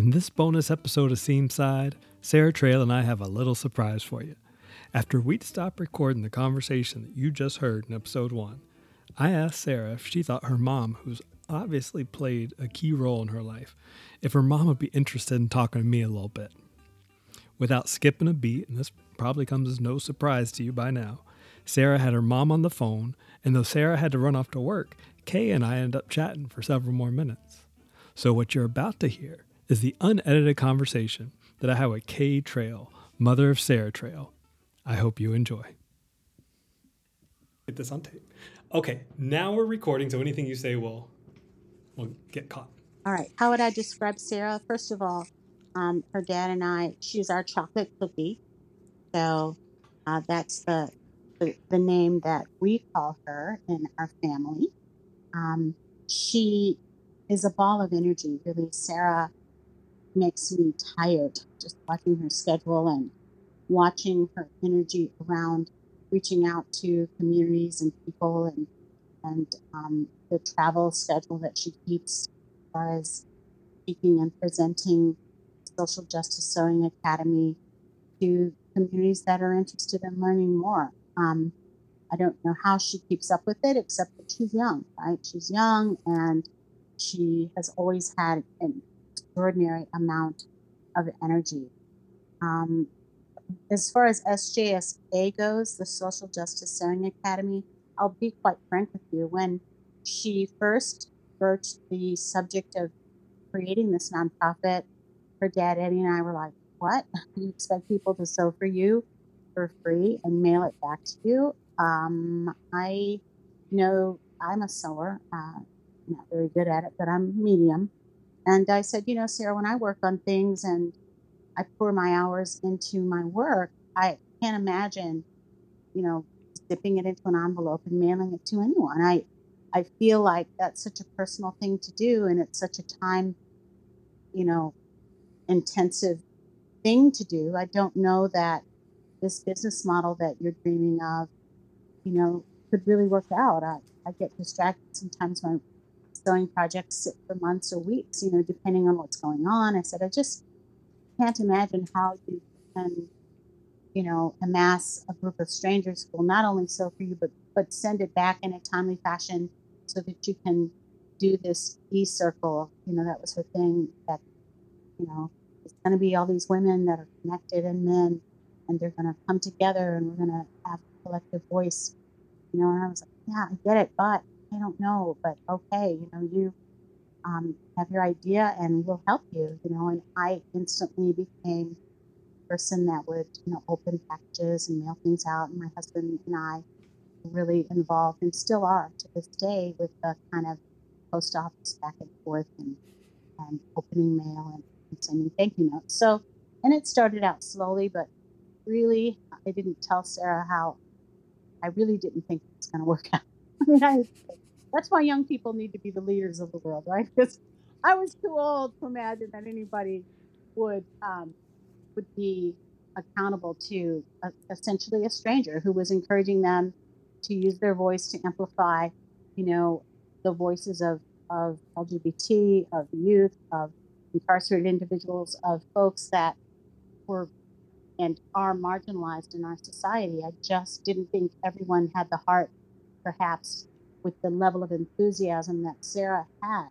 In this bonus episode of Seamside, Sara Trail and I have a little surprise for you. After we'd stopped recording the conversation that you just heard in episode one, I asked Sara if she thought her mom, who's obviously played a key role in her life, if her mom would be interested in talking to me a little bit. Without skipping a beat, and this probably comes as no surprise to you by now, Sara had her mom on the phone, and though Sara had to run off to work, Kay and I ended up chatting for several more minutes. So, what you're about to hear is the unedited conversation that I have with Kay Trail, mother of Sara Trail. I hope you enjoy. Get this on tape. Okay, now we're recording, so anything you say will will get caught. All right. How would I describe Sara? First of all, um, her dad and I, she's our chocolate cookie. So uh, that's the, the the name that we call her in our family. Um, she is a ball of energy. Really, Sara makes me tired just watching her schedule and watching her energy around reaching out to communities and people and and um, the travel schedule that she keeps as far as speaking and presenting social justice sewing academy to communities that are interested in learning more. Um, i don't know how she keeps up with it except that she's young right? She's young and she has always had an extraordinary amount of energy um, as far as SJSA goes, the Social Justice Sewing Academy, I'll be quite frank with you. When she first broached the subject of creating this nonprofit, her dad, Eddie, and I were like, What? You expect people to sew for you for free and mail it back to you? Um, I know I'm a sewer, uh, not very good at it, but I'm medium. And I said, You know, Sara, when I work on things and I pour my hours into my work, I can't imagine, you know, dipping it into an envelope and mailing it to anyone. I I feel like that's such a personal thing to do and it's such a time, you know, intensive thing to do. I don't know that this business model that you're dreaming of, you know, could really work out. I, I get distracted sometimes my sewing projects sit for months or weeks, you know, depending on what's going on. I said, I just can't imagine how you can, you know, amass a group of strangers who will not only sew for you, but but send it back in a timely fashion so that you can do this e circle. You know, that was her thing. That you know, it's going to be all these women that are connected and men, and they're going to come together, and we're going to have a collective voice. You know, and I was like, yeah, I get it, but I don't know, but okay, you know, you um, have your idea and we'll help you, you know. And I instantly became a person that would, you know, open packages and mail things out. And my husband and I really involved and still are to this day with the kind of post office back and forth and, and opening mail and, and sending thank you notes. So, and it started out slowly, but really, I didn't tell Sara how I really didn't think it was going to work out. I mean, I that's why young people need to be the leaders of the world, right? Because I was too old to imagine that anybody would um, would be accountable to a, essentially a stranger who was encouraging them to use their voice to amplify, you know, the voices of of LGBT, of youth, of incarcerated individuals, of folks that were and are marginalized in our society. I just didn't think everyone had the heart, perhaps, with the level of enthusiasm that Sara had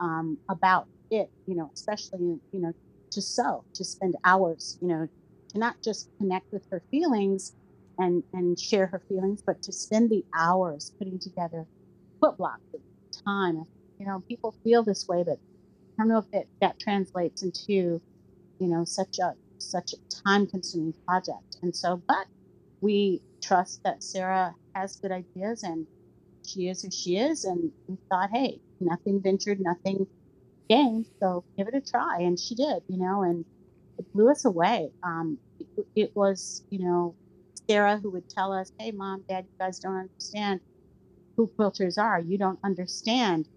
um, about it, you know, especially, you know, to sew, to spend hours, you know, to not just connect with her feelings and, and share her feelings, but to spend the hours putting together foot blocks of time. You know, people feel this way, but I don't know if it, that translates into, you know, such a such a time consuming project. And so, but we trust that Sara has good ideas and she is who she is. And we thought, hey, nothing ventured, nothing gained. So give it a try. And she did, you know, and it blew us away. Um, it, it was, you know, Sara who would tell us, hey, mom, dad, you guys don't understand who quilters are. You don't understand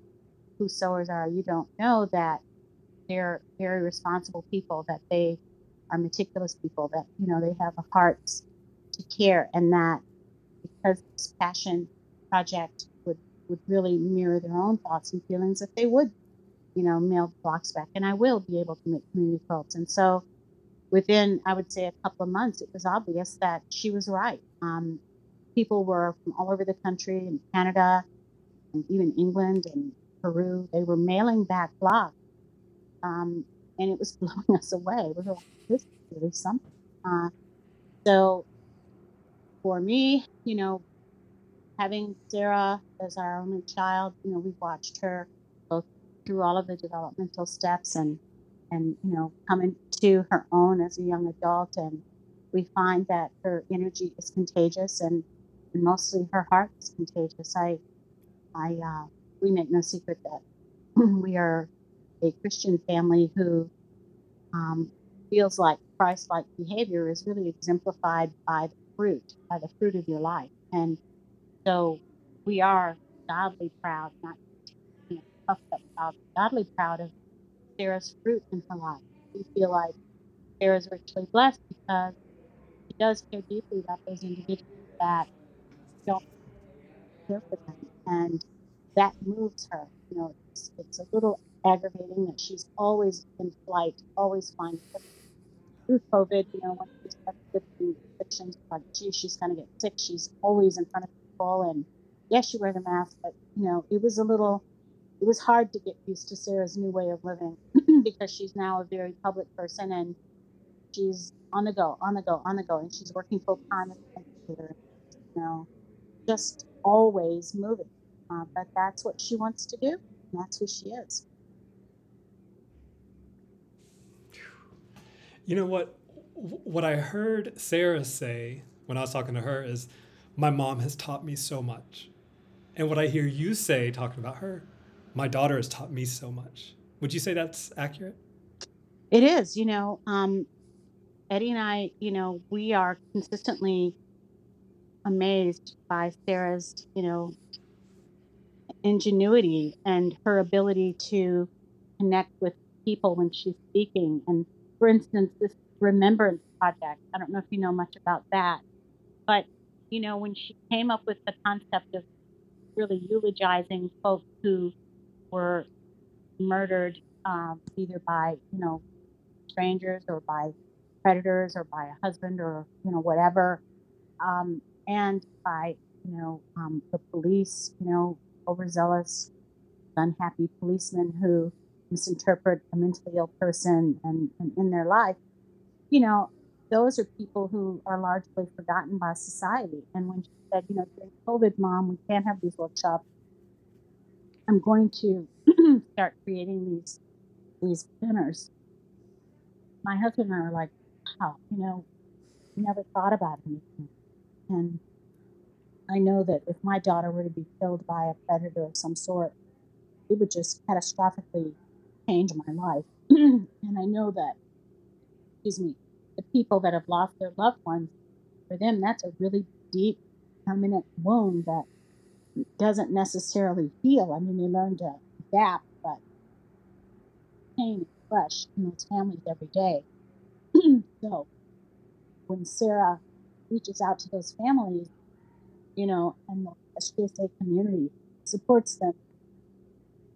who sewers are. You don't know that they're very responsible people, that they are meticulous people, that, you know, they have a heart to care, and that because this passion project would would really mirror their own thoughts and feelings that they would you know, mail blocks back, and I will be able to make community quilts. And so, within I would say a couple of months, it was obvious that she was right. Um, people were from all over the country, and Canada, and even England and Peru. They were mailing back blocks, um, and it was blowing us away. We were like, "This is really something." Uh, so, for me, you know, having Sara as our only child, you know, we've watched her go through all of the developmental steps and and you know coming to her own as a young adult. And we find that her energy is contagious and, and mostly her heart is contagious. I i uh, we make no secret that we are a christian family who um, feels like christ-like behavior is really exemplified by the fruit by the fruit of your life. And so we are godly proud not you know, puffed up proud godly proud of sara's fruit in her life we feel like sara's richly blessed because she does care deeply about those individuals that don't care for them. And that moves her. You know, it's, it's a little aggravating that she's always in flight, always flying. Through COVID, you know, when she started lifting restrictions, like, gee, she's going to get sick. She's always in front of people. And yes, she wears a mask, but, you know, it was a little, it was hard to get used to Sara's new way of living because she's now a very public person and she's on the go, on the go, on the go, and she's working full time the. You know, just always moving. Uh, but that's what she wants to do. That's who she is. You know what? What I heard Sara say when I was talking to her is, "My mom has taught me so much," and what I hear you say talking about her, "My daughter has taught me so much." Would you say that's accurate? It is. You know, um, Eddie and I, you know, we are consistently amazed by Sara's, you know, ingenuity and her ability to connect with people when she's speaking. And for instance, this Remembrance Project, I don't know if you know much about that, but, you know, when she came up with the concept of really eulogizing folks who were murdered um, either by, you know, strangers or by predators or by a husband or, you know, whatever. Um, and by you know um, the police, you know, overzealous, unhappy policemen who misinterpret a mentally ill person and, and in their life, you know, those are people who are largely forgotten by society. And when she said, you know, during COVID, mom, we can't have these workshops. I'm going to start creating these these dinners. My husband and I are like, wow, you know, we never thought about anything. And I know that if my daughter were to be killed by a predator of some sort, it would just catastrophically change my life. and I know that, excuse me, the people that have lost their loved ones, for them, that's a really deep, permanent wound that doesn't necessarily heal. I mean, they learn to adapt, but pain is fresh in those families every day. so when Sara reaches out to those families, you know, and the SJSA community supports them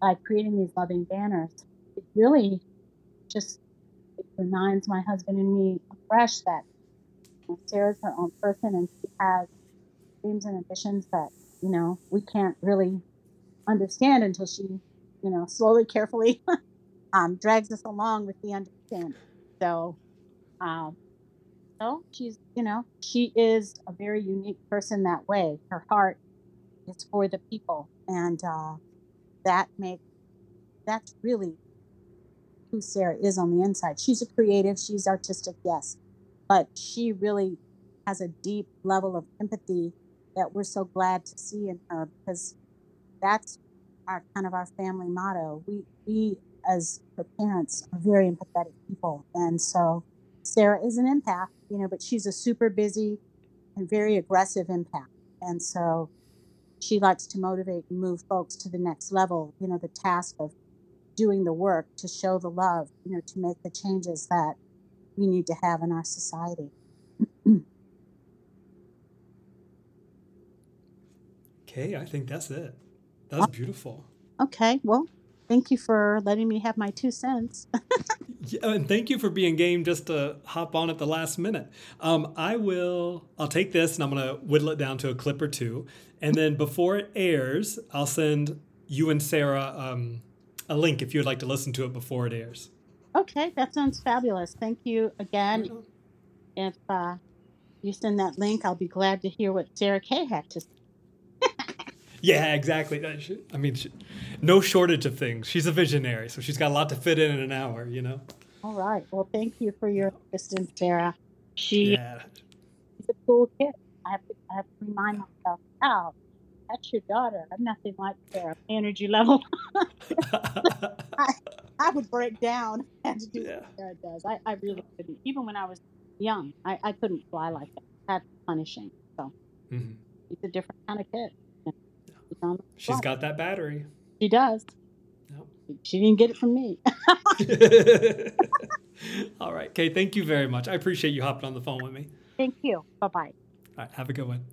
by creating these loving banners. It really just it reminds my husband and me afresh that know, Sara's her own person and she has dreams and ambitions that, you know, we can't really understand until she, you know, slowly, carefully um, drags us along with the understanding. So, um, so she's, you know, she is a very unique person that way. Her heart is for the people, and uh, that makes that's really who Sara is on the inside. She's a creative, she's artistic, yes, but she really has a deep level of empathy that we're so glad to see in her because that's our kind of our family motto. We we as her parents are very empathetic people, and so Sara is an empath, you know, but she's a super busy and very aggressive empath. And so she likes to motivate and move folks to the next level, you know, the task of doing the work to show the love, you know, to make the changes that we need to have in our society. okay, I think that's it. That was beautiful. Okay, well, thank you for letting me have my two cents. Yeah, and thank you for being game just to hop on at the last minute. Um, I will. I'll take this and I'm gonna whittle it down to a clip or two, and then before it airs, I'll send you and Sara um, a link if you would like to listen to it before it airs. okay, that sounds fabulous. Thank you again. If uh, you send that link, I'll be glad to hear what Sara Kay had to say. Yeah, exactly. I mean, no shortage of things. She's a visionary, so she's got a lot to fit in in an hour. You know. All right. Well, thank you for your assistance, Sara. She Yeah. She's a cool kid. I have to, I have to remind myself, wow, that's your daughter. I'm nothing like Sara. Energy level, I would break down I to do Yeah. what Sara does. I, I really couldn't. Even when I was young, I, I couldn't fly like that. That's punishing. So Mhm. she's a different kind of kid. And she's She's got that battery. She does. She didn't get it from me. All right, Kay, thank you very much. I appreciate you hopping on the phone with me. Thank you. Bye bye. All right, have a good one.